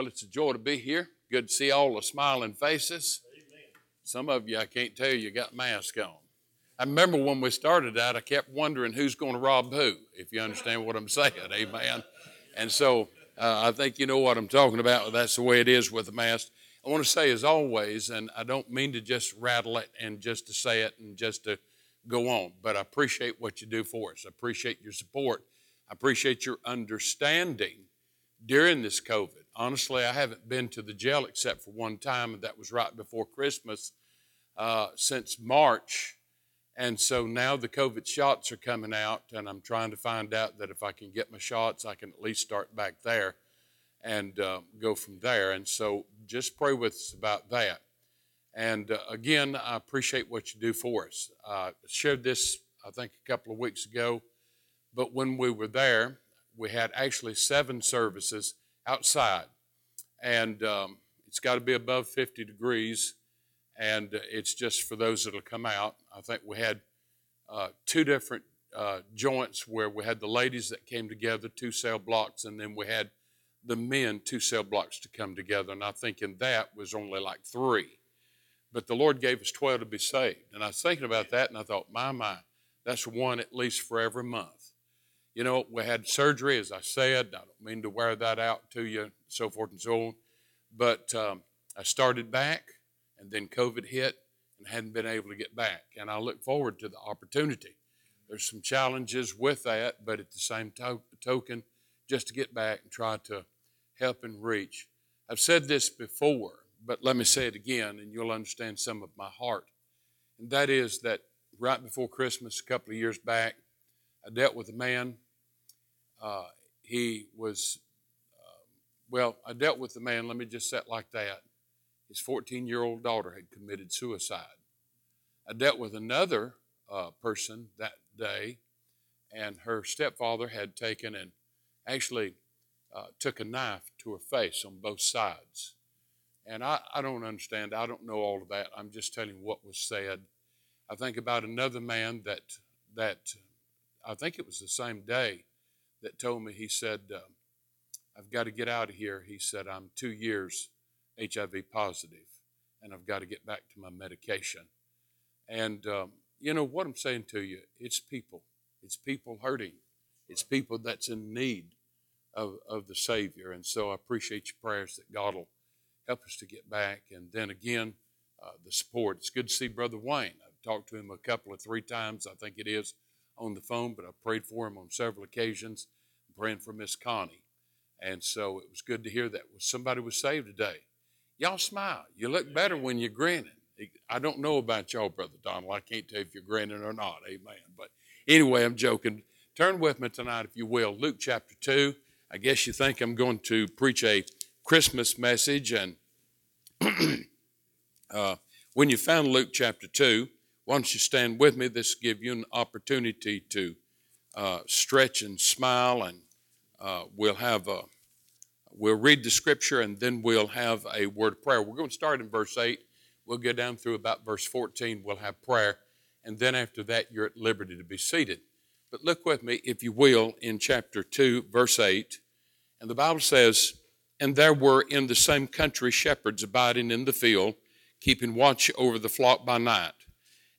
Well, it's a joy to be here. Good to see all the smiling faces. Some of you, I can't tell you, got masks on. I remember when we started out, I kept wondering who's going to rob who, if you understand what I'm saying. Amen. And so uh, I think you know what I'm talking about. That's the way it is with the mask. I want to say, as always, and I don't mean to just rattle it and just to say it and just to go on, but I appreciate what you do for us. I appreciate your support. I appreciate your understanding during this COVID. Honestly, I haven't been to the jail except for one time, and that was right before Christmas uh, since March. And so now the COVID shots are coming out, and I'm trying to find out that if I can get my shots, I can at least start back there and uh, go from there. And so just pray with us about that. And uh, again, I appreciate what you do for us. I shared this, I think, a couple of weeks ago, but when we were there, we had actually seven services outside. And um, it's got to be above 50 degrees. And it's just for those that'll come out. I think we had uh, two different uh, joints where we had the ladies that came together, two cell blocks, and then we had the men, two cell blocks to come together. And I think in that was only like three. But the Lord gave us 12 to be saved. And I was thinking about that and I thought, my, my, that's one at least for every month. You know, we had surgery, as I said. I don't mean to wear that out to you, so forth and so on. But um, I started back, and then COVID hit, and hadn't been able to get back. And I look forward to the opportunity. There's some challenges with that, but at the same to- token, just to get back and try to help and reach. I've said this before, but let me say it again, and you'll understand some of my heart. And that is that right before Christmas, a couple of years back, I dealt with a man. Uh, he was, uh, well, I dealt with the man, let me just set like that. His 14 year old daughter had committed suicide. I dealt with another uh, person that day, and her stepfather had taken and actually uh, took a knife to her face on both sides. And I, I don't understand, I don't know all of that. I'm just telling you what was said. I think about another man that, that I think it was the same day that told me, he said, uh, I've got to get out of here. He said, I'm two years HIV positive and I've got to get back to my medication. And, um, you know, what I'm saying to you, it's people. It's people hurting. It's people that's in need of, of the Savior. And so I appreciate your prayers that God will help us to get back. And then again, uh, the support. It's good to see Brother Wayne. I've talked to him a couple of three times, I think it is, on the phone, but I prayed for him on several occasions, praying for Miss Connie. And so it was good to hear that somebody was saved today. Y'all smile. You look better when you're grinning. I don't know about y'all, Brother Donald. I can't tell if you're grinning or not. Amen. But anyway, I'm joking. Turn with me tonight, if you will, Luke chapter 2. I guess you think I'm going to preach a Christmas message. And uh, when you found Luke chapter 2, why don't you stand with me? This will give you an opportunity to uh, stretch and smile, and uh, we'll have a, we'll read the scripture, and then we'll have a word of prayer. We're going to start in verse 8. We'll go down through about verse 14. We'll have prayer, and then after that, you're at liberty to be seated. But look with me, if you will, in chapter 2, verse 8. And the Bible says, And there were in the same country shepherds abiding in the field, keeping watch over the flock by night.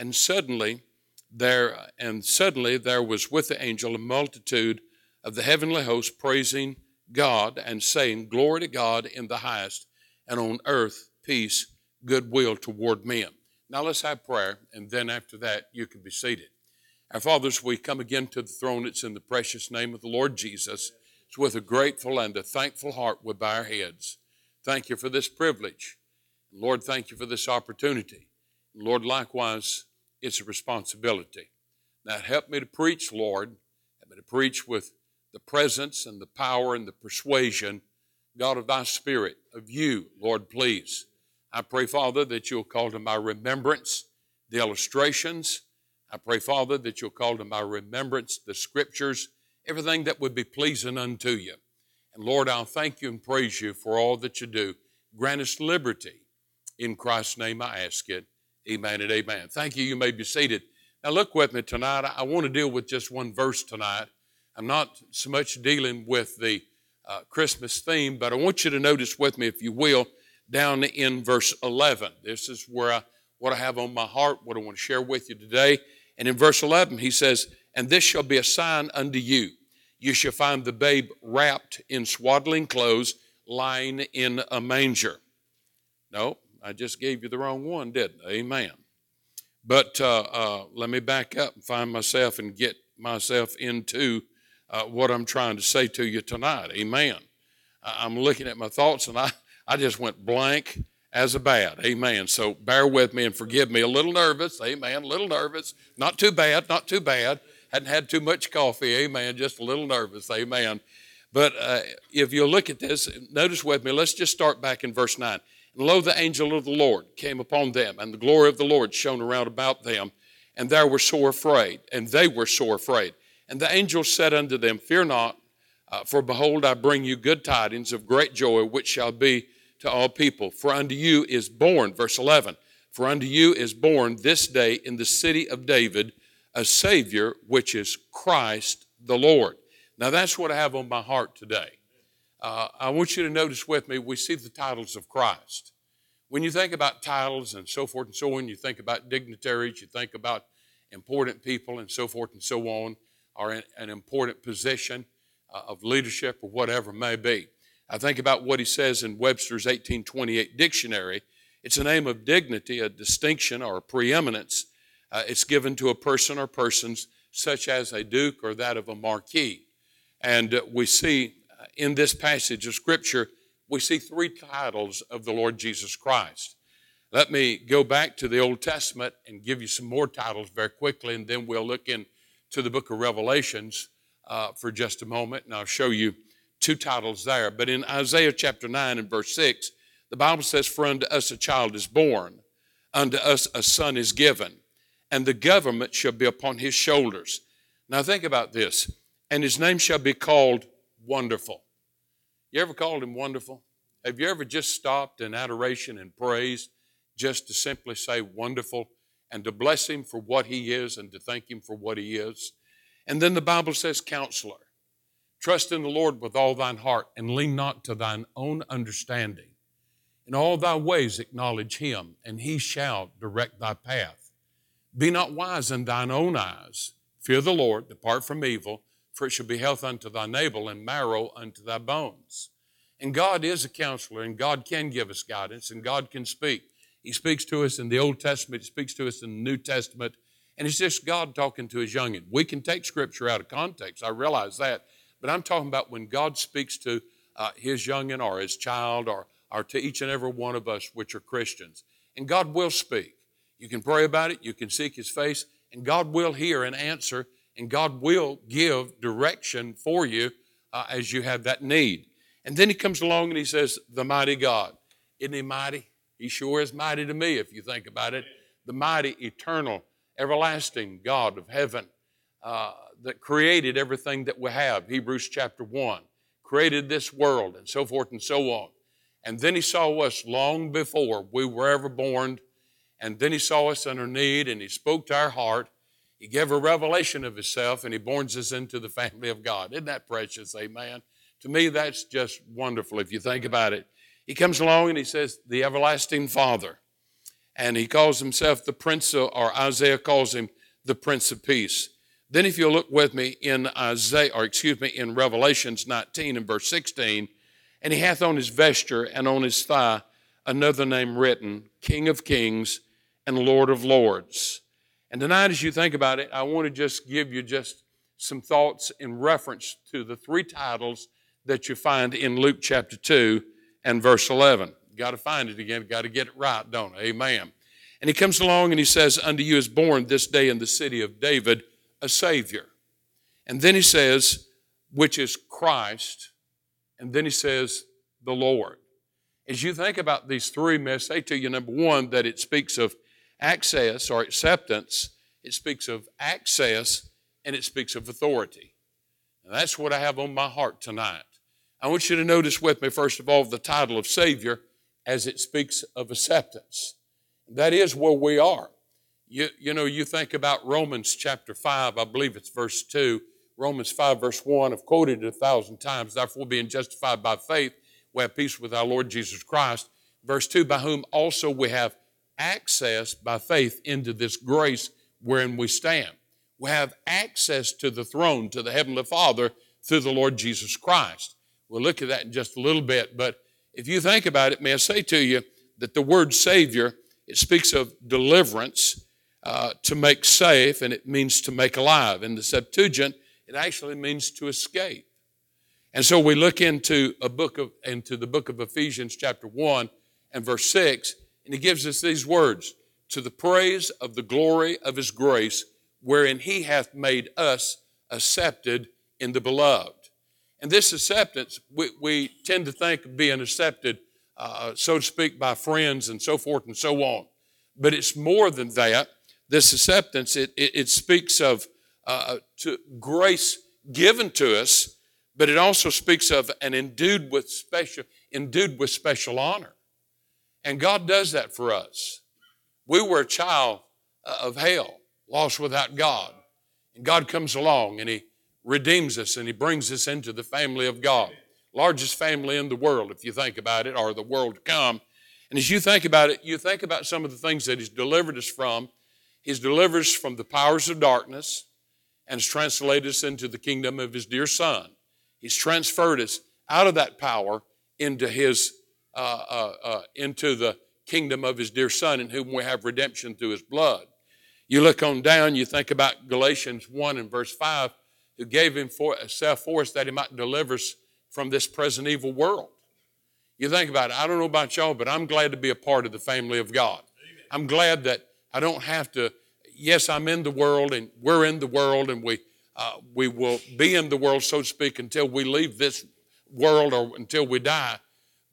And suddenly there and suddenly there was with the angel a multitude of the heavenly host praising God and saying, Glory to God in the highest, and on earth peace, goodwill toward men. Now let's have prayer, and then after that you can be seated. Our fathers, we come again to the throne. It's in the precious name of the Lord Jesus. It's with a grateful and a thankful heart we bow our heads. Thank you for this privilege. Lord, thank you for this opportunity. Lord, likewise, it's a responsibility. Now, help me to preach, Lord. Help me to preach with the presence and the power and the persuasion God of thy spirit, of you, Lord, please. I pray, Father, that you'll call to my remembrance the illustrations. I pray, Father, that you'll call to my remembrance the scriptures, everything that would be pleasing unto you. And Lord, I'll thank you and praise you for all that you do. Grant us liberty. In Christ's name I ask it. Amen and amen. Thank you. You may be seated. Now, look with me tonight. I want to deal with just one verse tonight. I'm not so much dealing with the uh, Christmas theme, but I want you to notice with me, if you will, down in verse 11. This is where I, what I have on my heart, what I want to share with you today. And in verse 11, he says, And this shall be a sign unto you. You shall find the babe wrapped in swaddling clothes, lying in a manger. No, I just gave you the wrong one, didn't I? Amen. But uh, uh, let me back up and find myself and get myself into uh, what I'm trying to say to you tonight. Amen. I'm looking at my thoughts and I, I just went blank as a bat. Amen. So bear with me and forgive me. A little nervous. Amen. A little nervous. Not too bad. Not too bad. Hadn't had too much coffee. Amen. Just a little nervous. Amen. But uh, if you look at this, notice with me, let's just start back in verse 9. And lo, the angel of the Lord came upon them, and the glory of the Lord shone around about them, and they were sore afraid, and they were sore afraid. And the angel said unto them, Fear not, uh, for behold, I bring you good tidings of great joy, which shall be to all people. For unto you is born, verse 11, for unto you is born this day in the city of David a Savior, which is Christ the Lord. Now that's what I have on my heart today. Uh, I want you to notice with me, we see the titles of Christ. When you think about titles and so forth and so on, you think about dignitaries, you think about important people and so forth and so on, or in an important position uh, of leadership or whatever may be. I think about what he says in Webster's 1828 dictionary. It's a name of dignity, a distinction, or a preeminence. Uh, it's given to a person or persons such as a duke or that of a marquis. And uh, we see in this passage of Scripture, we see three titles of the Lord Jesus Christ. Let me go back to the Old Testament and give you some more titles very quickly, and then we'll look into the book of Revelations uh, for just a moment, and I'll show you two titles there. But in Isaiah chapter 9 and verse 6, the Bible says, For unto us a child is born, unto us a son is given, and the government shall be upon his shoulders. Now think about this. And his name shall be called Wonderful. You ever called him Wonderful? Have you ever just stopped in adoration and praise just to simply say wonderful and to bless him for what he is and to thank him for what he is? And then the Bible says counselor. Trust in the Lord with all thine heart and lean not to thine own understanding. In all thy ways acknowledge him, and he shall direct thy path. Be not wise in thine own eyes. Fear the Lord, depart from evil, for it shall be health unto thy navel and marrow unto thy bones. And God is a counselor, and God can give us guidance, and God can speak. He speaks to us in the Old Testament, He speaks to us in the New Testament, and it's just God talking to His youngin. We can take Scripture out of context, I realize that, but I'm talking about when God speaks to uh, his youngin or his child or, or to each and every one of us which are Christians. And God will speak. You can pray about it, you can seek his face, and God will hear and answer, and God will give direction for you uh, as you have that need. And then he comes along and he says, The mighty God. Isn't he mighty? He sure is mighty to me if you think about it. The mighty, eternal, everlasting God of heaven. Uh, that created everything that we have, Hebrews chapter 1, created this world and so forth and so on. And then He saw us long before we were ever born. And then He saw us in our need and He spoke to our heart. He gave a revelation of Himself and He borns us into the family of God. Isn't that precious? Amen. To me, that's just wonderful if you think about it. He comes along and He says, The everlasting Father. And He calls Himself the Prince, of, or Isaiah calls Him the Prince of Peace. Then, if you look with me in Isaiah, or excuse me, in Revelations 19 and verse 16, and he hath on his vesture and on his thigh another name written, King of Kings and Lord of Lords. And tonight, as you think about it, I want to just give you just some thoughts in reference to the three titles that you find in Luke chapter 2 and verse 11. Got to find it again, got to get it right, don't I? Amen. And he comes along and he says, Unto you is born this day in the city of David a Savior. And then he says, which is Christ. And then he says, the Lord. As you think about these three, may I say to you, number one, that it speaks of access or acceptance, it speaks of access, and it speaks of authority. And that's what I have on my heart tonight. I want you to notice with me, first of all, the title of Savior as it speaks of acceptance. That is where we are. You, you know, you think about Romans chapter 5, I believe it's verse 2. Romans 5, verse 1, I've quoted it a thousand times. Therefore, being justified by faith, we have peace with our Lord Jesus Christ. Verse 2, by whom also we have access by faith into this grace wherein we stand. We have access to the throne, to the Heavenly Father, through the Lord Jesus Christ. We'll look at that in just a little bit, but if you think about it, may I say to you that the word Savior, it speaks of deliverance, uh, to make safe, and it means to make alive. In the Septuagint, it actually means to escape. And so we look into a book of into the book of Ephesians, chapter one and verse six, and he gives us these words: "To the praise of the glory of His grace, wherein He hath made us accepted in the Beloved." And this acceptance, we, we tend to think of being accepted, uh, so to speak, by friends and so forth and so on. But it's more than that this acceptance, it, it, it speaks of uh, to grace given to us, but it also speaks of an endued with special, endued with special honor. And God does that for us. We were a child uh, of hell, lost without God. And God comes along and He redeems us and He brings us into the family of God. Largest family in the world, if you think about it, or the world to come. And as you think about it, you think about some of the things that He's delivered us from He's delivered us from the powers of darkness and has translated us into the kingdom of His dear Son. He's transferred us out of that power into His uh, uh, uh, into the kingdom of His dear Son, in whom we have redemption through His blood. You look on down, you think about Galatians 1 and verse 5, who gave himself for us that He might deliver us from this present evil world. You think about it. I don't know about y'all, but I'm glad to be a part of the family of God. I'm glad that I don't have to, yes, I'm in the world and we're in the world and we, uh, we will be in the world, so to speak, until we leave this world or until we die,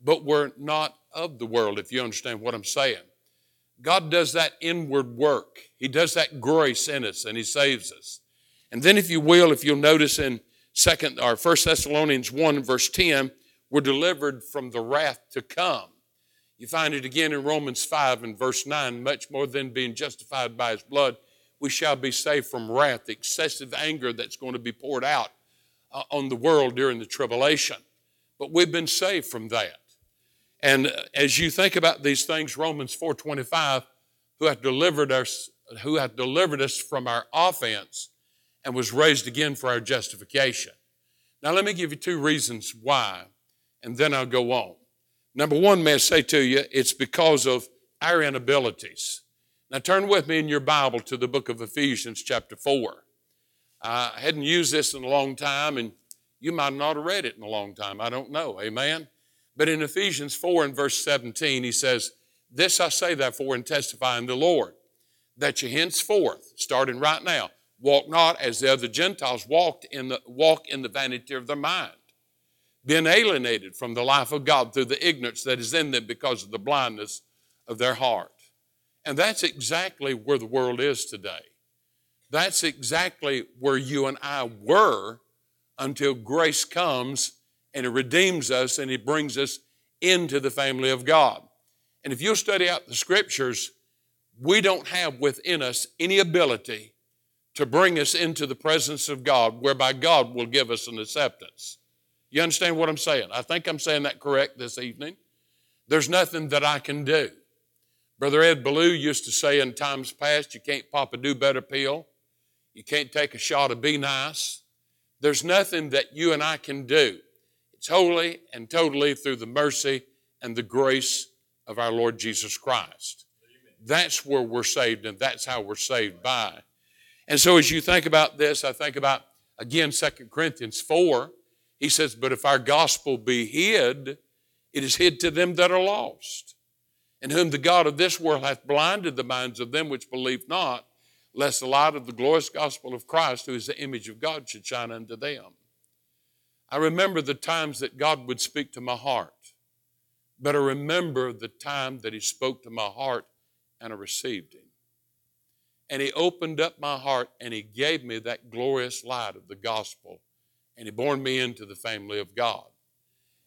but we're not of the world, if you understand what I'm saying. God does that inward work. He does that grace in us and He saves us. And then, if you will, if you'll notice in second or First Thessalonians 1, verse 10, we're delivered from the wrath to come. You find it again in Romans 5 and verse 9 much more than being justified by his blood, we shall be saved from wrath, the excessive anger that's going to be poured out uh, on the world during the tribulation. But we've been saved from that. And as you think about these things, Romans 4:25, who hath delivered us, who hath delivered us from our offense and was raised again for our justification. Now let me give you two reasons why, and then I'll go on. Number one, may I say to you, it's because of our inabilities. Now turn with me in your Bible to the book of Ephesians, chapter 4. I hadn't used this in a long time, and you might not have read it in a long time. I don't know. Amen? But in Ephesians 4 and verse 17, he says, This I say therefore and testify in the Lord, that you henceforth, starting right now, walk not as the other Gentiles walked in the walk in the vanity of their mind been alienated from the life of God through the ignorance that is in them because of the blindness of their heart. And that's exactly where the world is today. That's exactly where you and I were until grace comes and it redeems us and it brings us into the family of God. And if you'll study out the scriptures, we don't have within us any ability to bring us into the presence of God whereby God will give us an acceptance. You understand what I'm saying? I think I'm saying that correct this evening. There's nothing that I can do. Brother Ed Ballou used to say in times past, you can't pop a do better pill. You can't take a shot of be nice. There's nothing that you and I can do. It's wholly and totally through the mercy and the grace of our Lord Jesus Christ. That's where we're saved, and that's how we're saved by. And so as you think about this, I think about, again, 2 Corinthians 4 he says, But if our gospel be hid, it is hid to them that are lost, in whom the God of this world hath blinded the minds of them which believe not, lest the light of the glorious gospel of Christ, who is the image of God, should shine unto them. I remember the times that God would speak to my heart. but I remember the time that He spoke to my heart and I received Him. And He opened up my heart and He gave me that glorious light of the gospel and He born me into the family of God.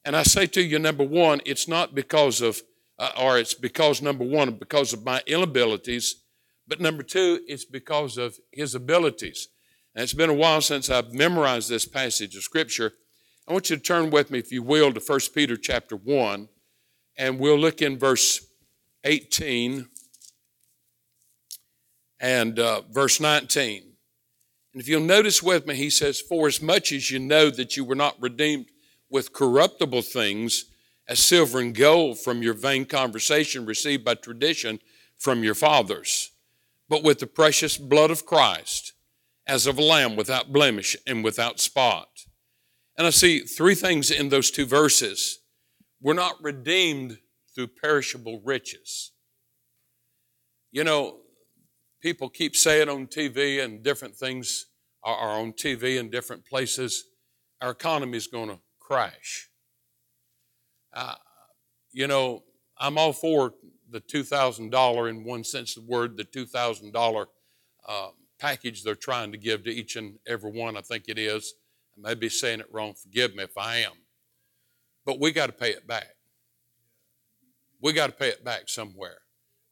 And I say to you, number one, it's not because of, uh, or it's because, number one, because of my inabilities, but number two, it's because of His abilities. And it's been a while since I've memorized this passage of Scripture. I want you to turn with me, if you will, to 1 Peter chapter 1, and we'll look in verse 18 and uh, verse 19. And if you'll notice with me, he says, For as much as you know that you were not redeemed with corruptible things, as silver and gold from your vain conversation received by tradition from your fathers, but with the precious blood of Christ, as of a lamb without blemish and without spot. And I see three things in those two verses. We're not redeemed through perishable riches. You know, people keep saying on TV and different things are, on TV in different places, our economy is going to crash. Uh, you know, I'm all for the $2,000, in one sense of the word, the $2,000 uh, package they're trying to give to each and every one, I think it is. I may be saying it wrong, forgive me if I am. But we got to pay it back. We got to pay it back somewhere.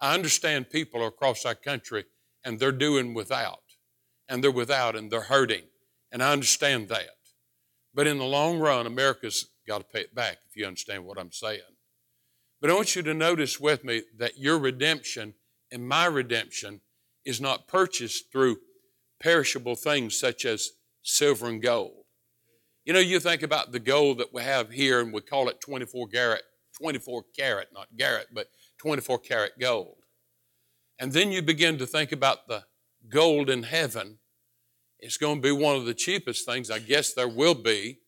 I understand people across our country and they're doing without, and they're without, and they're hurting, and I understand that. But in the long run, America's got to pay it back, if you understand what I'm saying. But I want you to notice with me that your redemption and my redemption is not purchased through perishable things such as silver and gold. You know, you think about the gold that we have here, and we call it 24 carat, 24 carat, not Garrett, but 24 karat gold. And then you begin to think about the gold in heaven. It's going to be one of the cheapest things, I guess there will be,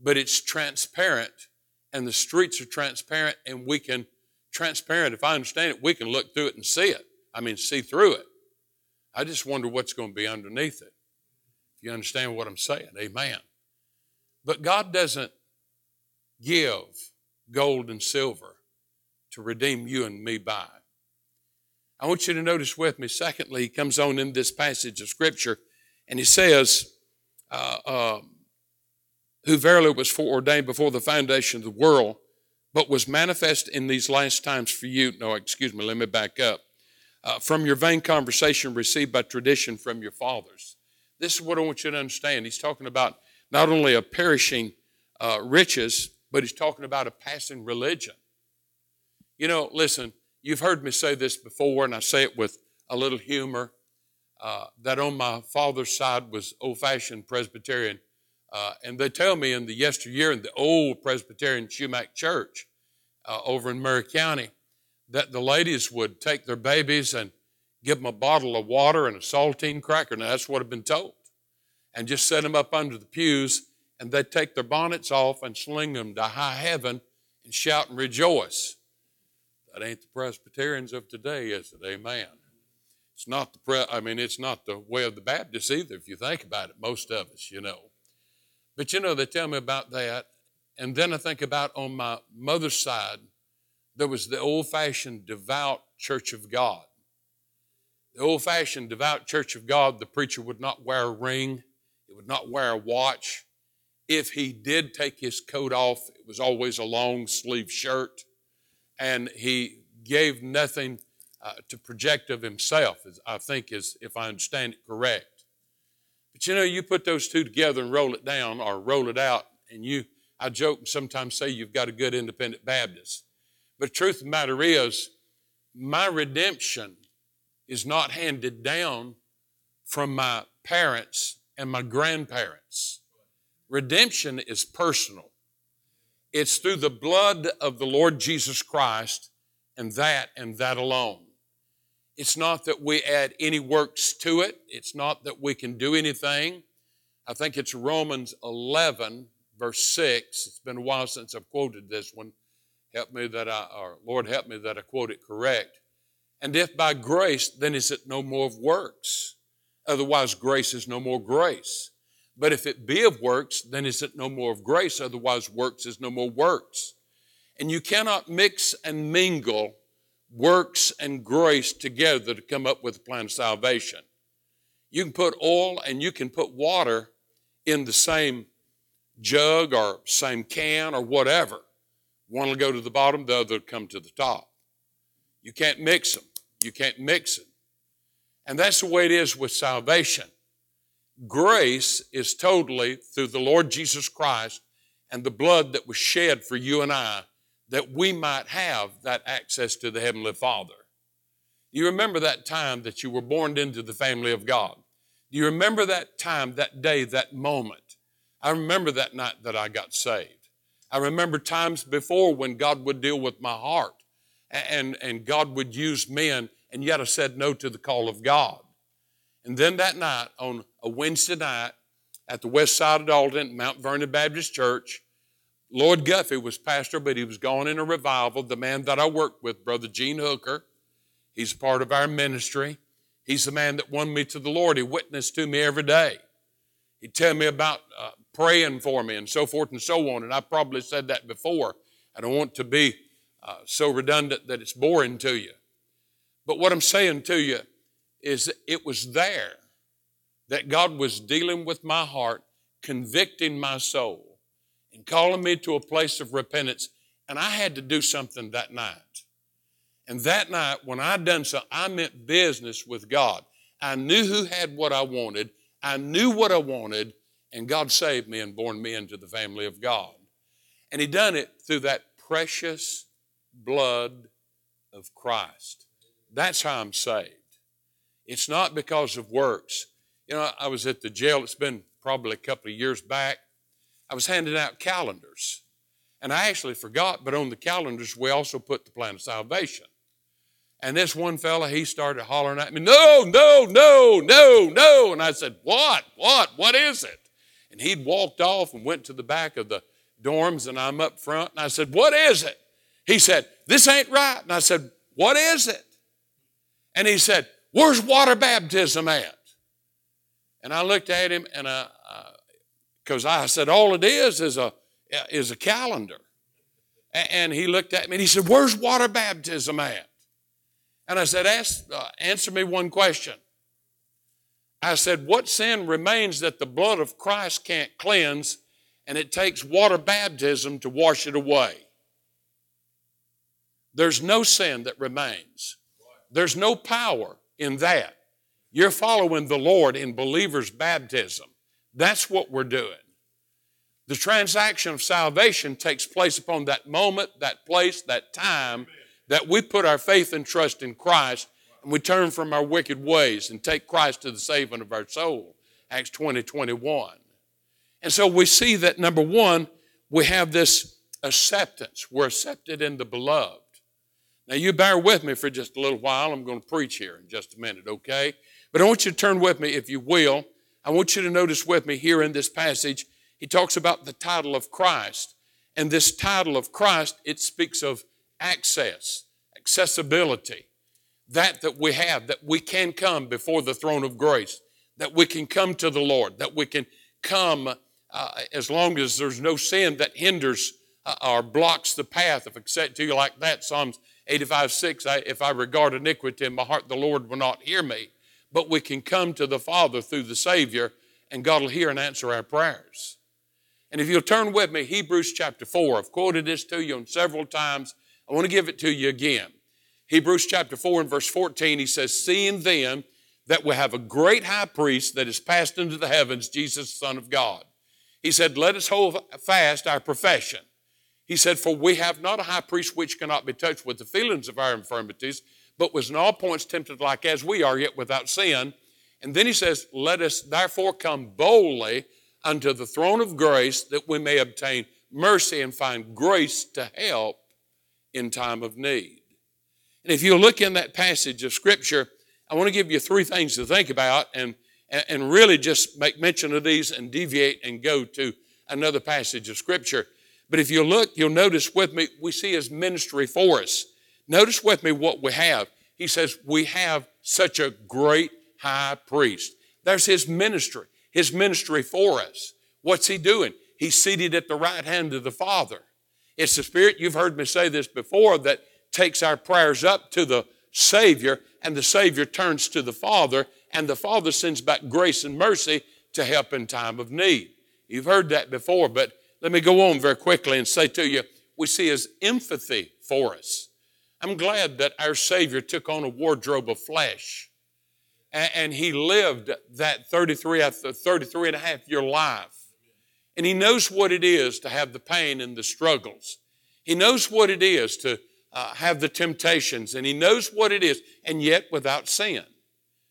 but it's transparent and the streets are transparent and we can, transparent, if I understand it, we can look through it and see it. I mean, see through it. I just wonder what's going to be underneath it. If you understand what I'm saying, amen. But God doesn't give gold and silver to redeem you and me by. I want you to notice with me, secondly, he comes on in this passage of Scripture and he says, uh, uh, Who verily was foreordained before the foundation of the world, but was manifest in these last times for you. No, excuse me, let me back up. Uh, from your vain conversation received by tradition from your fathers. This is what I want you to understand. He's talking about not only a perishing uh, riches, but he's talking about a passing religion. You know, listen, You've heard me say this before, and I say it with a little humor. Uh, that on my father's side was old fashioned Presbyterian. Uh, and they tell me in the yesteryear in the old Presbyterian Shumack Church uh, over in Murray County that the ladies would take their babies and give them a bottle of water and a saltine cracker. Now, that's what I've been told. And just set them up under the pews, and they'd take their bonnets off and sling them to high heaven and shout and rejoice. That ain't the Presbyterians of today, is it? Amen. It's not the pre- I mean, it's not the way of the Baptists either, if you think about it, most of us, you know. But you know, they tell me about that. And then I think about on my mother's side, there was the old fashioned devout church of God. The old fashioned devout church of God, the preacher would not wear a ring, he would not wear a watch. If he did take his coat off, it was always a long sleeve shirt and he gave nothing uh, to project of himself, I think is, if I understand it correct. But you know, you put those two together and roll it down or roll it out, and you, I joke and sometimes say you've got a good independent Baptist. But the truth of the matter is, my redemption is not handed down from my parents and my grandparents. Redemption is personal. It's through the blood of the Lord Jesus Christ and that and that alone. It's not that we add any works to it. It's not that we can do anything. I think it's Romans 11, verse 6. It's been a while since I've quoted this one. Help me that I, or Lord, help me that I quote it correct. And if by grace, then is it no more of works? Otherwise, grace is no more grace. But if it be of works, then is it no more of grace? Otherwise, works is no more works. And you cannot mix and mingle works and grace together to come up with a plan of salvation. You can put oil and you can put water in the same jug or same can or whatever. One will go to the bottom, the other will come to the top. You can't mix them. You can't mix it. And that's the way it is with salvation. Grace is totally through the Lord Jesus Christ and the blood that was shed for you and I that we might have that access to the Heavenly Father. You remember that time that you were born into the family of God. Do you remember that time, that day, that moment? I remember that night that I got saved. I remember times before when God would deal with my heart and, and God would use men, and yet I said no to the call of God. And then that night, on a Wednesday night, at the west side of Dalton, Mount Vernon Baptist Church, Lord Guffey was pastor, but he was gone in a revival. The man that I worked with, Brother Gene Hooker, he's part of our ministry. He's the man that won me to the Lord. He witnessed to me every day. He'd tell me about uh, praying for me and so forth and so on. And I probably said that before. I don't want to be uh, so redundant that it's boring to you. But what I'm saying to you is it was there that God was dealing with my heart, convicting my soul and calling me to a place of repentance. And I had to do something that night. And that night, when I done so, I meant business with God. I knew who had what I wanted. I knew what I wanted, and God saved me and born me into the family of God. And He done it through that precious blood of Christ. That's how I'm saved. It's not because of works. You know, I was at the jail, it's been probably a couple of years back, I was handing out calendars. And I actually forgot, but on the calendars, we also put the plan of salvation. And this one fella, he started hollering at me, No, no, no, no, no. And I said, What? What? What is it? And he'd walked off and went to the back of the dorms, and I'm up front. And I said, What is it? He said, This ain't right. And I said, What is it? And he said, Where's water baptism at? And I looked at him and I, because I said, all it is is a, is a calendar. And he looked at me and he said, Where's water baptism at? And I said, Ask, uh, Answer me one question. I said, What sin remains that the blood of Christ can't cleanse and it takes water baptism to wash it away? There's no sin that remains, there's no power in that. You're following the Lord in believer's baptism. That's what we're doing. The transaction of salvation takes place upon that moment, that place, that time that we put our faith and trust in Christ and we turn from our wicked ways and take Christ to the saving of our soul. Acts 20 21. And so we see that number one, we have this acceptance. We're accepted in the beloved. Now, you bear with me for just a little while. I'm going to preach here in just a minute, okay? But I want you to turn with me, if you will, I want you to notice with me here in this passage, he talks about the title of Christ. And this title of Christ, it speaks of access, accessibility, that that we have, that we can come before the throne of grace, that we can come to the Lord, that we can come uh, as long as there's no sin that hinders uh, or blocks the path. I say to you like that, Psalms 85, 6, I, if I regard iniquity in my heart, the Lord will not hear me but we can come to the Father through the Savior, and God will hear and answer our prayers. And if you'll turn with me, Hebrews chapter 4. I've quoted this to you on several times. I want to give it to you again. Hebrews chapter 4 and verse 14, he says, Seeing then that we have a great high priest that is passed into the heavens, Jesus, Son of God. He said, Let us hold fast our profession. He said, For we have not a high priest which cannot be touched with the feelings of our infirmities, but was in all points tempted like as we are, yet without sin. And then he says, Let us therefore come boldly unto the throne of grace that we may obtain mercy and find grace to help in time of need. And if you look in that passage of Scripture, I want to give you three things to think about and, and really just make mention of these and deviate and go to another passage of Scripture. But if you look, you'll notice with me, we see his ministry for us. Notice with me what we have. He says, We have such a great high priest. There's his ministry, his ministry for us. What's he doing? He's seated at the right hand of the Father. It's the Spirit, you've heard me say this before, that takes our prayers up to the Savior, and the Savior turns to the Father, and the Father sends back grace and mercy to help in time of need. You've heard that before, but let me go on very quickly and say to you, we see his empathy for us. I'm glad that our Savior took on a wardrobe of flesh and, he lived that 33, 33 and a half year life. And he knows what it is to have the pain and the struggles. He knows what it is to uh, have the temptations, and he knows what it is, and yet without sin.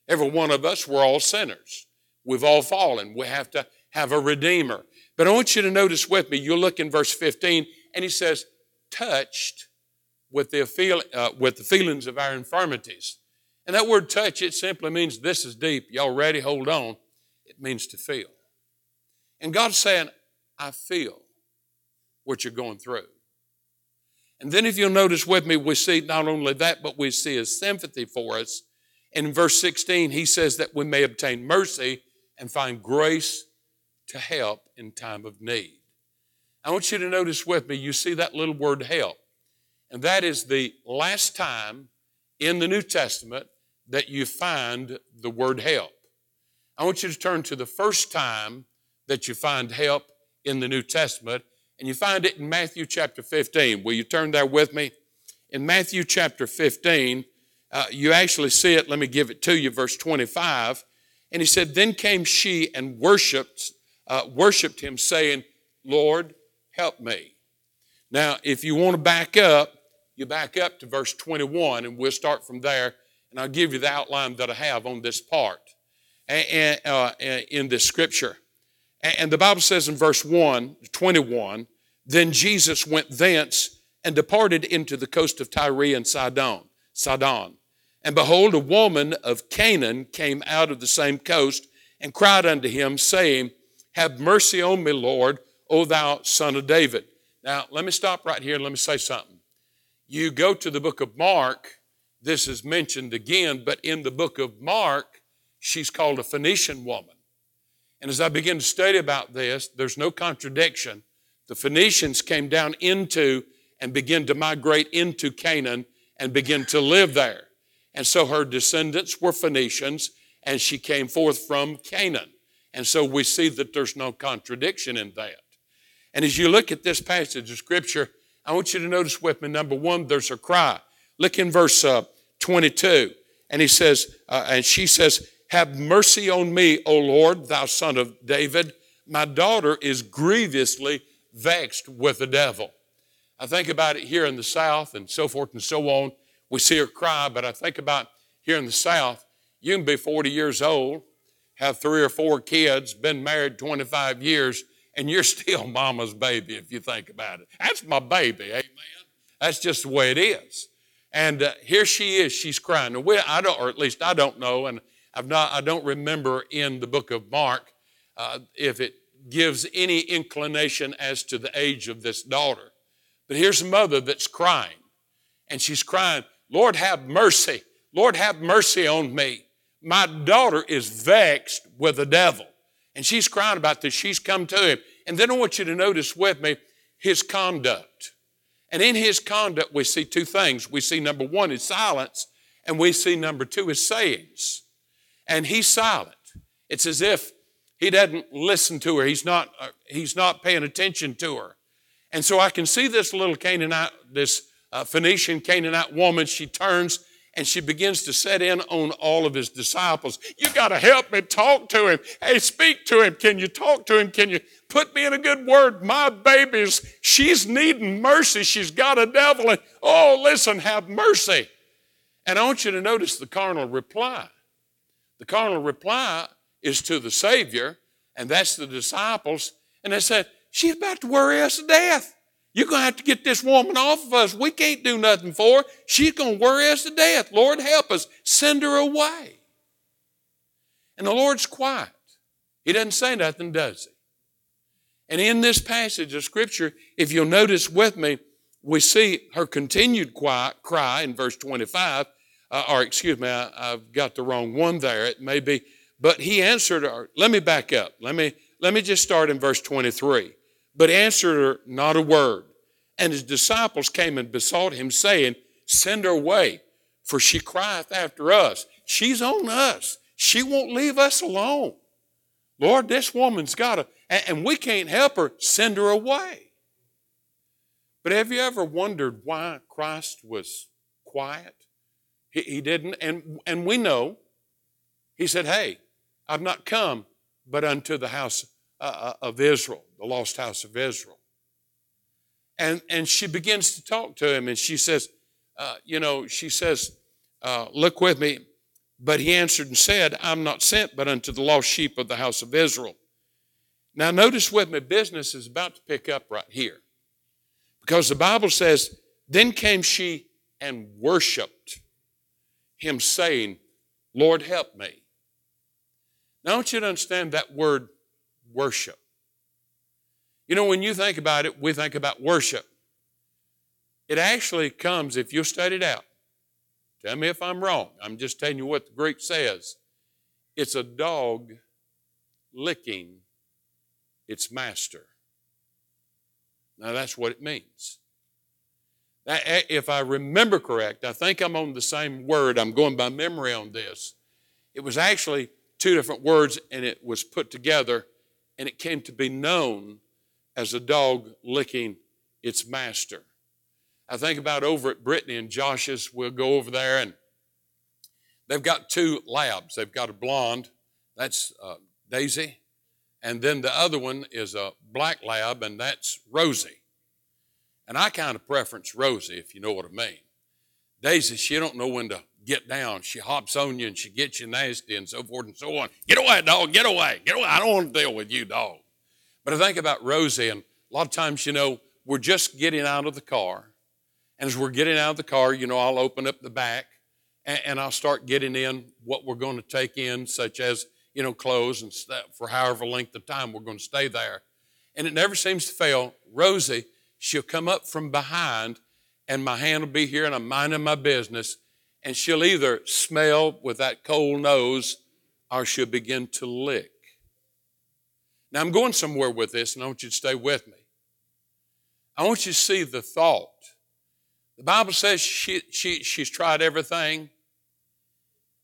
Every one of us, we're all sinners. We've all fallen. We have to have a redeemer. But I want you to notice with me, you look in verse 15, and he says, touched with the, uh, with the feelings of our infirmities. And that word touch, it simply means this is deep. Y'all ready? Hold on. It means to feel. And God's saying, I feel what you're going through. And then if you'll notice with me, we see not only that, but we see his sympathy for us. And in verse 16, he says that we may obtain mercy and find grace to help in time of need. I want you to notice with me, you see that little word help. And that is the last time in the New Testament that you find the word help. I want you to turn to the first time that you find help in the New Testament, and you find it in Matthew chapter 15. Will you turn there with me? In Matthew chapter 15, uh, you actually see it. Let me give it to you, verse 25. And he said, Then came she and worshiped, uh, worshiped him, saying, Lord, help me. Now, if you want to back up, you back up to verse 21, and we'll start from there, and I'll give you the outline that I have on this part and, uh, in this scripture. And the Bible says in verse 1, 21, then Jesus went thence and departed into the coast of Tyre and Sidon. Sidon. And behold, a woman of Canaan came out of the same coast and cried unto him, saying, Have mercy on me, Lord, O thou son of David. Now, let me stop right here and let me say something. You go to the book of Mark, this is mentioned again, but in the book of Mark, she's called a Phoenician woman. And as I begin to study about this, there's no contradiction. The Phoenicians came down into and began to migrate into Canaan and begin to live there. And so her descendants were Phoenicians, and she came forth from Canaan. And so we see that there's no contradiction in that. And as you look at this passage of Scripture, I want you to notice with me, number one, there's a cry. Look in verse uh, 22. And he says, uh, and she says, Have mercy on me, O Lord, thou son of David. My daughter is grievously vexed with the devil. I think about it here in the South and so forth and so on. We see her cry, but I think about here in the South, you can be 40 years old, have three or four kids, been married 25 years, and you're still mama's baby if you think about it. That's my baby, amen. That's just the way it is. And uh, here she is, she's crying. we, I don't, or at least I don't know, and I've not, I don't remember in the book of Mark uh, if it gives any inclination as to the age of this daughter. But here's a mother that's crying, and she's crying, Lord, have mercy. Lord, have mercy on me. My daughter is vexed with the devil. And she's crying about this. She's come to him. And then I want you to notice with me his conduct. And in his conduct, we see two things. We see number one, is silence, and we see number two, his sayings. And he's silent. It's as if he doesn't listen to her. He's not, uh, he's not paying attention to her. And so I can see this little Canaanite, this uh, Phoenician Canaanite woman, she turns and she begins to set in on all of his disciples. You got to help me talk to him. Hey, speak to him. Can you talk to him? Can you put me in a good word? My baby's, she's needing mercy. She's got a devil. And, oh, listen, have mercy. And I want you to notice the carnal reply. The carnal reply is to the Savior, and that's the disciples. And they said, She's about to worry us to death. You're going to have to get this woman off of us. We can't do nothing for her. She's going to worry us to death. Lord, help us. Send her away. And the Lord's quiet. He doesn't say nothing, does he? And in this passage of Scripture, if you'll notice with me, we see her continued quiet, cry in verse 25, uh, or excuse me, I, I've got the wrong one there. It may be, but he answered her. Let me back up. Let me, let me just start in verse 23 but answered her not a word. And his disciples came and besought him, saying, Send her away, for she crieth after us. She's on us. She won't leave us alone. Lord, this woman's got to, and we can't help her, send her away. But have you ever wondered why Christ was quiet? He, he didn't, and, and we know. He said, Hey, I've not come but unto the house uh, uh, of Israel, the lost house of Israel. And, and she begins to talk to him, and she says, uh, You know, she says, uh, Look with me. But he answered and said, I'm not sent but unto the lost sheep of the house of Israel. Now, notice with me, business is about to pick up right here. Because the Bible says, Then came she and worshiped him, saying, Lord, help me. Now, I want you to understand that word worship. You know, when you think about it, we think about worship. It actually comes, if you study it out, tell me if I'm wrong. I'm just telling you what the Greek says. It's a dog licking its master. Now, that's what it means. If I remember correct, I think I'm on the same word. I'm going by memory on this. It was actually two different words and it was put together and it came to be known as a dog licking its master. I think about over at Brittany and Josh's, we'll go over there and they've got two labs. They've got a blonde, that's uh, Daisy, and then the other one is a black lab, and that's Rosie. And I kind of preference Rosie, if you know what I mean. Daisy, she don't know when to get down. She hops on you and she gets you nasty and so forth and so on. Get away, dog, get away, get away. I don't want to deal with you, dog. But I think about Rosie, and a lot of times, you know, we're just getting out of the car. And as we're getting out of the car, you know, I'll open up the back and, and I'll start getting in what we're going to take in, such as you know, clothes and stuff for however length of time we're going to stay there. And it never seems to fail. Rosie, she'll come up from behind, and my hand will be here, and I'm minding my business, and she'll either smell with that cold nose or she'll begin to lick. Now, I'm going somewhere with this, and I want you to stay with me. I want you to see the thought. The Bible says she, she, she's tried everything,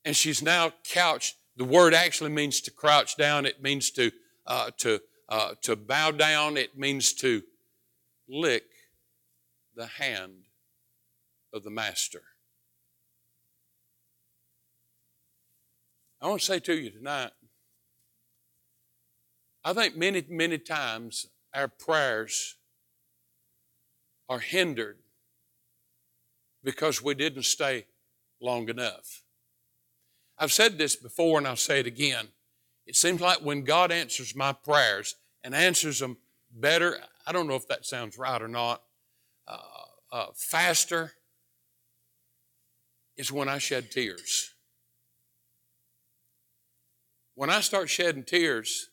and she's now couched the word actually means to crouch down. It means to, uh, to, uh, to bow down. It means to lick the hand of the master. I want to say to you tonight, I think many, many times our prayers are hindered because we didn't stay long enough. I've said this before and I'll say it again. It seems like when God answers my prayers and answers them better, I don't know if that sounds right or not, uh, uh, faster, is when I shed tears. When I start shedding tears,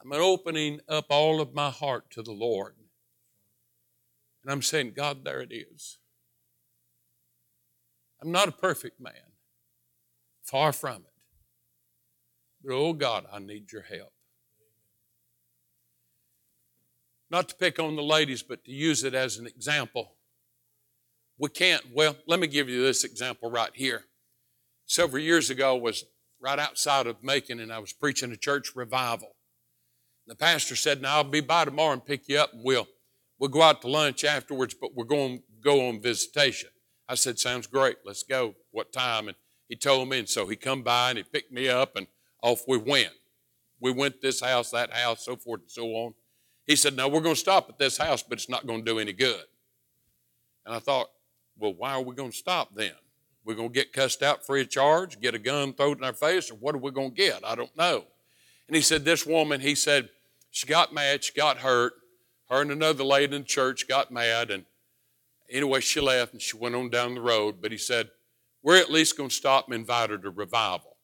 I'm opening up all of my heart to the Lord. And I'm saying, God, there it is. I'm not a perfect man. Far from it. But oh God, I need your help. Not to pick on the ladies, but to use it as an example. We can't, well, let me give you this example right here. Several years ago was right outside of Macon and I was preaching a church revival. The pastor said, Now I'll be by tomorrow and pick you up and we'll we'll go out to lunch afterwards, but we're going to go on visitation. I said, Sounds great. Let's go. What time? And he told me, and so he come by and he picked me up, and off we went. We went this house, that house, so forth and so on. He said, "Now we're going to stop at this house, but it's not going to do any good." And I thought, "Well, why are we going to stop then? We're going to get cussed out free of charge, get a gun thrown in our face, or what are we going to get? I don't know." And he said, "This woman," he said, "she got mad, she got hurt. Her and another lady in church got mad, and anyway, she left and she went on down the road. But he said." We're at least going to stop and invite her to revival.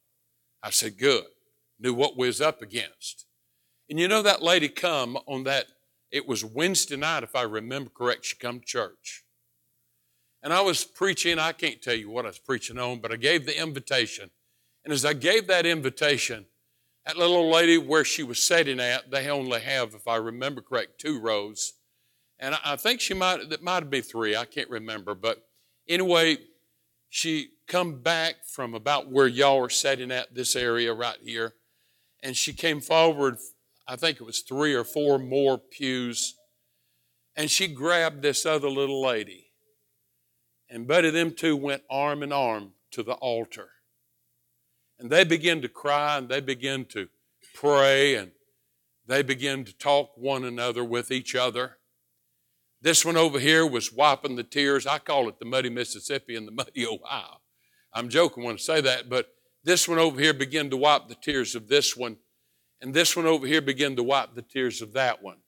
I said, Good. Knew what we was up against. And you know that lady come on that, it was Wednesday night, if I remember correct, she come to church. And I was preaching, I can't tell you what I was preaching on, but I gave the invitation. And as I gave that invitation, that little old lady where she was sitting at, they only have, if I remember correct, two rows. And I think she might, that might be three, I can't remember. But anyway, she come back from about where y'all are sitting at this area right here. And she came forward, I think it was three or four more pews. And she grabbed this other little lady. And Buddy, them two went arm in arm to the altar. And they began to cry and they began to pray and they began to talk one another with each other. This one over here was wiping the tears. I call it the muddy Mississippi and the muddy Ohio. I'm joking when I say that, but this one over here began to wipe the tears of this one, and this one over here began to wipe the tears of that one.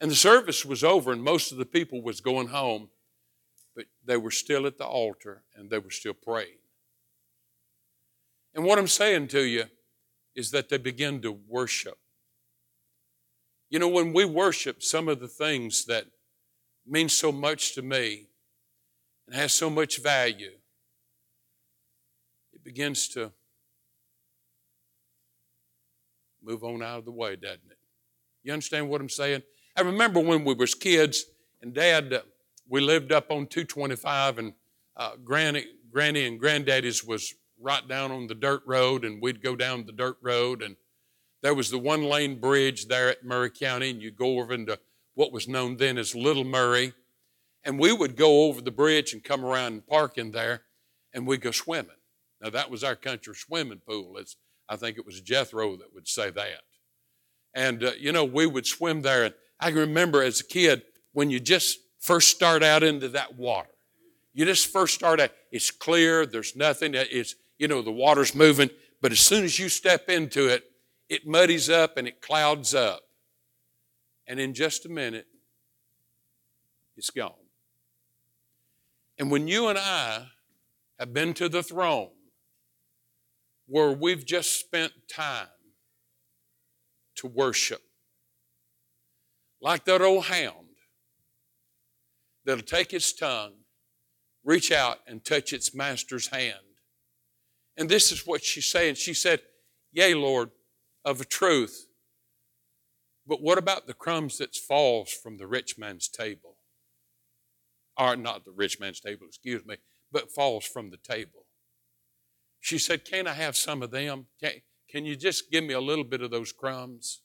And the service was over, and most of the people was going home, but they were still at the altar and they were still praying. And what I'm saying to you is that they begin to worship. You know, when we worship, some of the things that mean so much to me and has so much value, it begins to move on out of the way, doesn't it? You understand what I'm saying? I remember when we was kids and Dad, we lived up on 225 and uh, Granny, Granny and Granddaddy's was right down on the dirt road and we'd go down the dirt road and there was the one lane bridge there at Murray County and you go over into what was known then as Little Murray. And we would go over the bridge and come around and park in there and we'd go swimming. Now that was our country swimming pool. It's, I think it was Jethro that would say that. And, uh, you know, we would swim there. And I remember as a kid when you just first start out into that water. You just first start out, it's clear, there's nothing, it's, you know, the water's moving, but as soon as you step into it, it muddies up and it clouds up. And in just a minute, it's gone. And when you and I have been to the throne where we've just spent time to worship, like that old hound that'll take its tongue, reach out and touch its master's hand. And this is what she's saying. She said, Yea, Lord, of a truth. But what about the crumbs that falls from the rich man's table? Or not the rich man's table, excuse me, but falls from the table. She said, Can I have some of them? Can, can you just give me a little bit of those crumbs?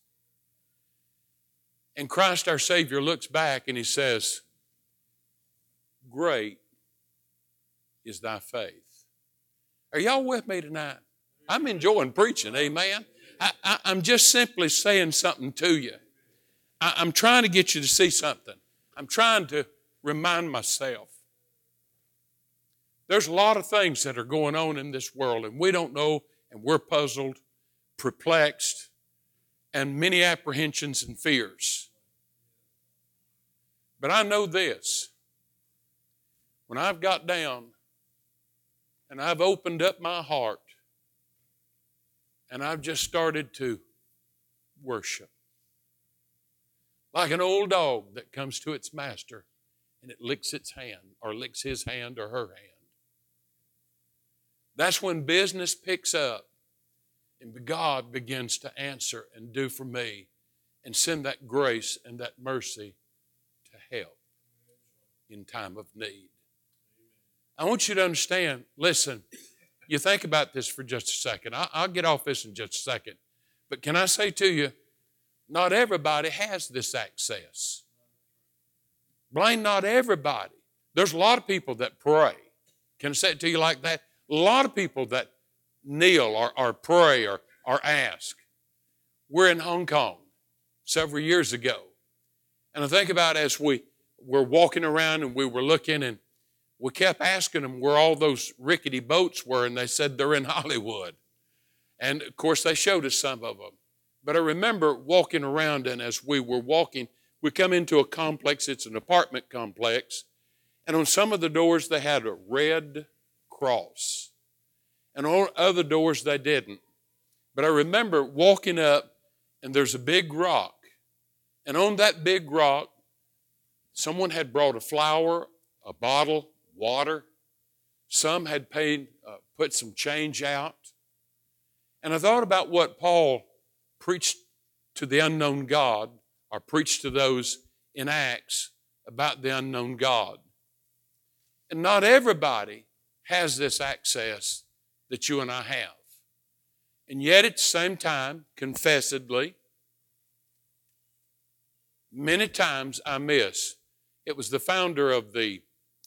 And Christ our Savior looks back and he says, Great is thy faith. Are y'all with me tonight? I'm enjoying preaching, amen. I, am just simply saying something to you. I, I'm trying to get you to see something. I'm trying to remind myself. There's a lot of things that are going on in this world, and we don't know, and we're puzzled, perplexed, and many apprehensions and fears. But I know this when I've got down and I've opened up my heart and I've just started to worship. Like an old dog that comes to its master and it licks its hand or licks his hand or her hand. That's when business picks up and God begins to answer and do for me and send that grace and that mercy to help in time of need. I want you to understand, listen, you think about this for just a second. I'll get off this in just a second. But can I say to you, not everybody has this access. Blame not everybody. There's a lot of people that pray. Can I say it to you like that? A lot of people that kneel or, or pray or, or ask. We're in Hong Kong several years ago. And I think about as we were walking around and we were looking and we kept asking them where all those rickety boats were, and they said they're in Hollywood. And of course, they showed us some of them. But I remember walking around, and as we were walking, we come into a complex, it's an apartment complex, and on some of the doors they had a red cross. And on other doors they didn't. But I remember walking up, and there's a big rock. And on that big rock, someone had brought a flower, a bottle, water. Some had paid, uh, put some change out. And I thought about what Paul preached to the unknown God, or preached to those in Acts about the unknown God. And not everybody has this access that you and I have. And yet, at the same time, confessedly, many times I miss. It was the founder of the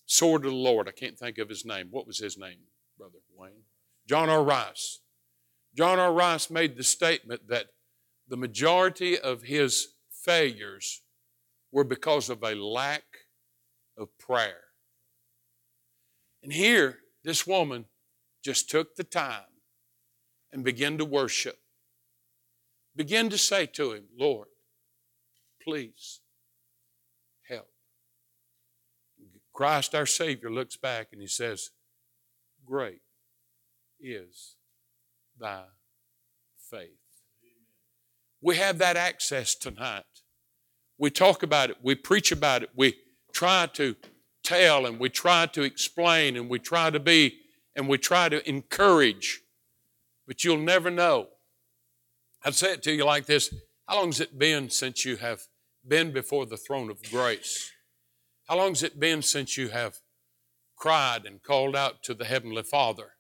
Sword of the Lord. I can't think of his name. What was his name, Brother Wayne? John R. Rice. John R. Rice made the statement that the majority of his failures were because of a lack of prayer. And here, this woman just took the time and began to worship. Begin to say to him, Lord, please help. Christ our Savior looks back and he says, Great is thy faith. We have that access tonight. We talk about it, we preach about it, we try to tell and we try to explain and we try to be and we try to encourage, but you'll never know. I'd say it to you like this How long has it been since you have been before the throne of grace? How long has it been since you have cried and called out to the Heavenly Father?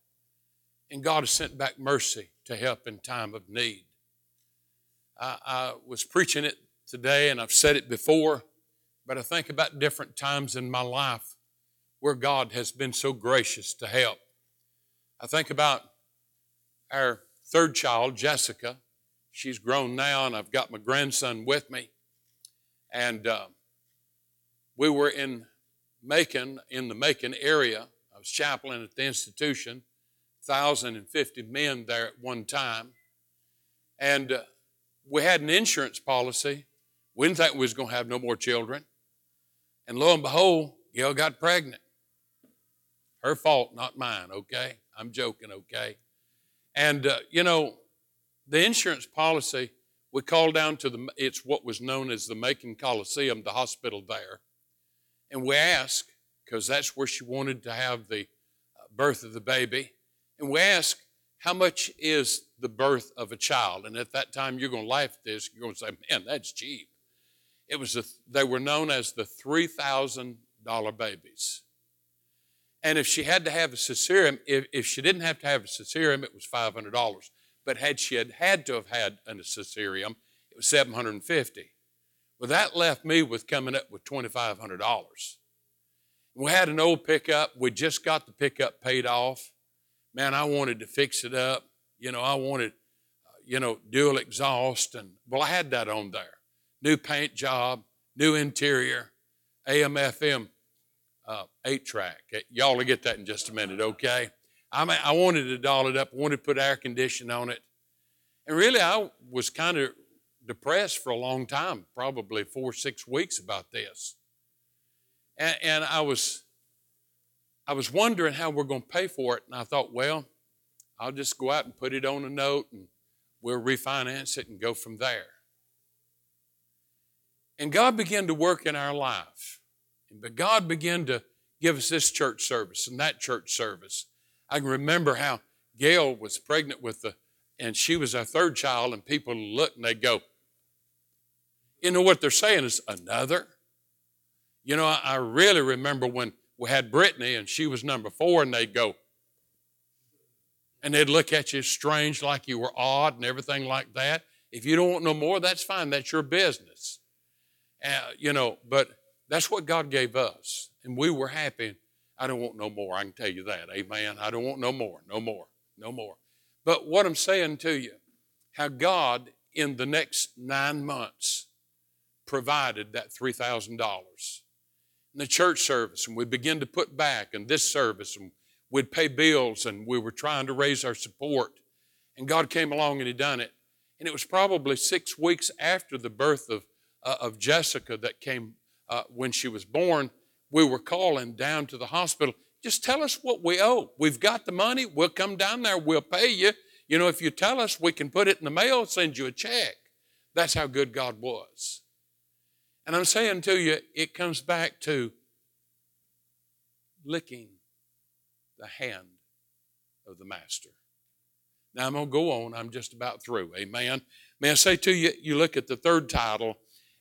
And God has sent back mercy to help in time of need. I, I was preaching it today, and I've said it before, but I think about different times in my life where God has been so gracious to help. I think about our third child, Jessica. She's grown now, and I've got my grandson with me. And uh, we were in Macon, in the Macon area. I was chaplain at the institution, 1,050 men there at one time. And uh, we had an insurance policy. We didn't think we was going to have no more children. And lo and behold, Gail got pregnant. Her fault, not mine, okay? I'm joking, okay? And, uh, you know, the insurance policy, we called down to the, it's what was known as the Macon Coliseum, the hospital there. And we ask, because that's where she wanted to have the uh, birth of the baby, and we ask, how much is the birth of a child? And at that time, you're going to laugh at this. You're going to say, man, that's cheap. It was a, they were known as the $3,000 babies. And if she had to have a cesarean, if, if she didn't have to have a cesarean, it was $500. But had she had had to have had a cesarean, it was 750 Well, that left me with coming up with $2,500. We had an old pickup. We just got the pickup paid off. Man, I wanted to fix it up. You know, I wanted, uh, you know, dual exhaust. And, well, I had that on there new paint job, new interior, AM, FM, uh, eight track. Y'all will get that in just a minute, okay? I mean, I wanted to doll it up, wanted to put air conditioning on it. And really, I was kind of depressed for a long time, probably four, six weeks about this. And, and I was I was wondering how we're going to pay for it, and I thought, well, I'll just go out and put it on a note and we'll refinance it and go from there. And God began to work in our life. But God began to give us this church service and that church service. I can remember how Gail was pregnant with the, and she was our third child, and people look and they go, you know what they're saying is another. You know, I really remember when we had Brittany and she was number four, and they'd go, and they'd look at you strange, like you were odd and everything like that. If you don't want no more, that's fine. That's your business. Uh, you know, but that's what God gave us. And we were happy. I don't want no more. I can tell you that. Amen. I don't want no more, no more, no more. But what I'm saying to you, how God in the next nine months provided that $3,000 in the church service, and we began to put back in this service, and we'd pay bills, and we were trying to raise our support. And God came along and He done it. And it was probably six weeks after the birth of uh, of Jessica that came uh, when she was born, we were calling down to the hospital. Just tell us what we owe. We've got the money. We'll come down there. We'll pay you. You know, if you tell us, we can put it in the mail, send you a check. That's how good God was. And I'm saying to you, it comes back to licking the hand of the Master. Now I'm going to go on. I'm just about through. Amen. May I say to you, you look at the third title,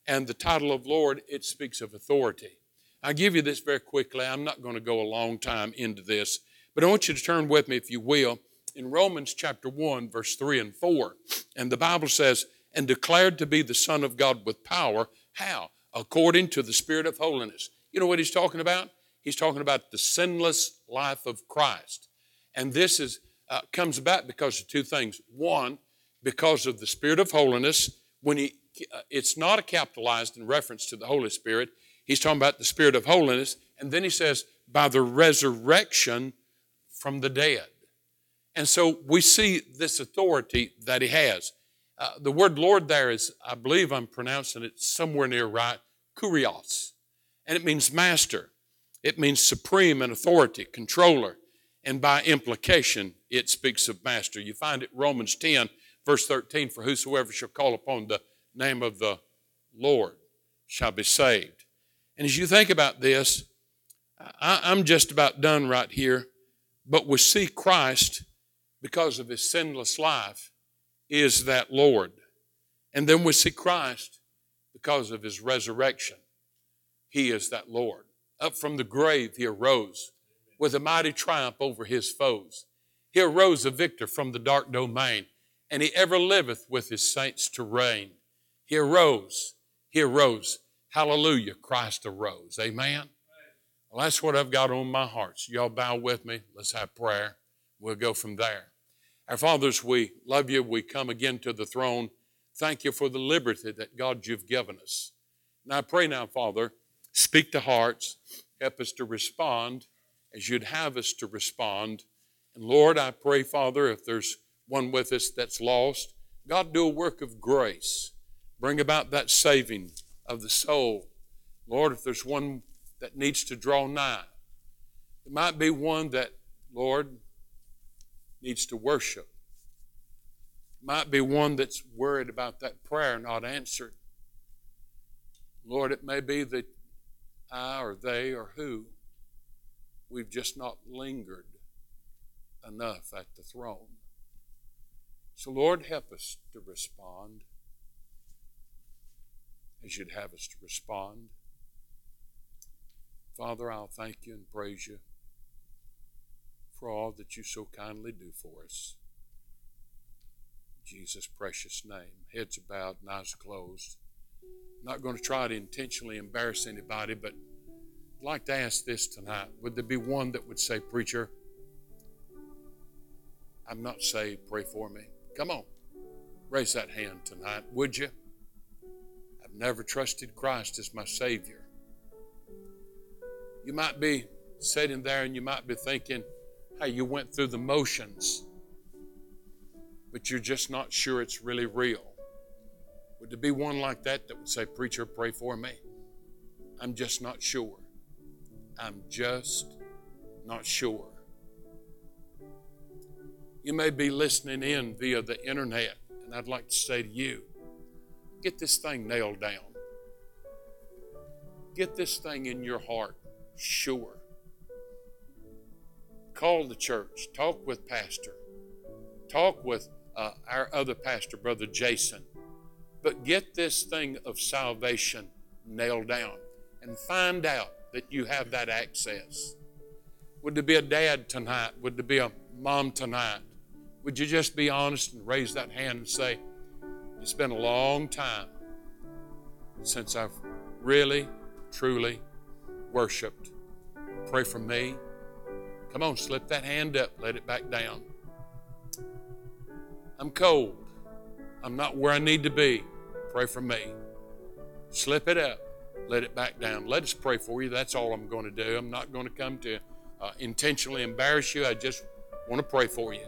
And the title of Lord, it speaks of authority. I'll give you this very quickly. I'm not going to go a long time into this, but I want you to turn with me, if you will, in Romans chapter 1, verse 3 and 4. And the Bible says, and declared to be the Son of God with power. How? According to the Spirit of holiness. You know what he's talking about? He's talking about the sinless life of Christ. And this is, uh, comes about because of two things. One, because of the Spirit of holiness. When he, uh, it's not capitalized in reference to the Holy Spirit. He's talking about the Spirit of holiness. And then he says, by the resurrection from the dead. And so we see this authority that he has. Uh, the word Lord there is, I believe I'm pronouncing it somewhere near right, kurios. And it means master. It means supreme and authority, controller. And by implication, it speaks of master. You find it Romans 10, verse 13, for whosoever shall call upon the name of the Lord shall be saved. And as you think about this, I, I'm just about done right here, but we see Christ because of his sinless life is that Lord. And then we see Christ because of his resurrection. He is that Lord. Up from the grave, he arose with a mighty triumph over his foes. He arose a victor from the dark domain, and he ever liveth with his saints to reign. He arose. He arose. Hallelujah. Christ arose. Amen. Well, that's what I've got on my heart. So y'all bow with me. Let's have prayer. We'll go from there. Our fathers, we love you. We come again to the throne. Thank you for the liberty that God you've given us. And I pray now, Father, speak to hearts, help us to respond as you'd have us to respond. And Lord, I pray, Father, if there's one with us that's lost, God, do a work of grace. Bring about that saving of the soul. Lord, if there's one that needs to draw nigh, it might be one that, Lord, needs to worship. Might be one that's worried about that prayer not answered. Lord, it may be that I or they or who, we've just not lingered enough at the throne. So, Lord, help us to respond as you'd have us to respond. Father, I'll thank you and praise you for all that you so kindly do for us. Jesus' precious name. Heads bowed eyes closed. Not going to try to intentionally embarrass anybody, but I'd like to ask this tonight. Would there be one that would say, Preacher, I'm not saved, pray for me? Come on. Raise that hand tonight, would you? I've never trusted Christ as my Savior. You might be sitting there and you might be thinking, how you went through the motions, but you're just not sure it's really real. Would there be one like that that would say, Preacher, pray for me? I'm just not sure. I'm just not sure. You may be listening in via the internet, and I'd like to say to you get this thing nailed down. Get this thing in your heart sure. Call the church. Talk with Pastor. Talk with uh, our other pastor, Brother Jason. But get this thing of salvation nailed down and find out that you have that access. Would there be a dad tonight? Would there be a mom tonight? Would you just be honest and raise that hand and say, It's been a long time since I've really, truly worshiped? Pray for me. Come on, slip that hand up, let it back down. I'm cold. I'm not where I need to be. Pray for me. Slip it up, let it back down. Let us pray for you. That's all I'm going to do. I'm not going to come to uh, intentionally embarrass you. I just want to pray for you.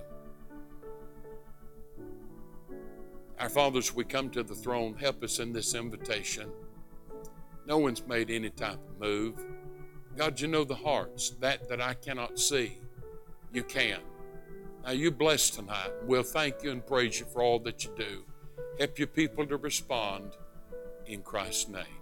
Our fathers, we come to the throne. Help us in this invitation. No one's made any type of move. God, you know the hearts, that that I cannot see. You can. Now you bless tonight. We'll thank you and praise you for all that you do. Help your people to respond in Christ's name.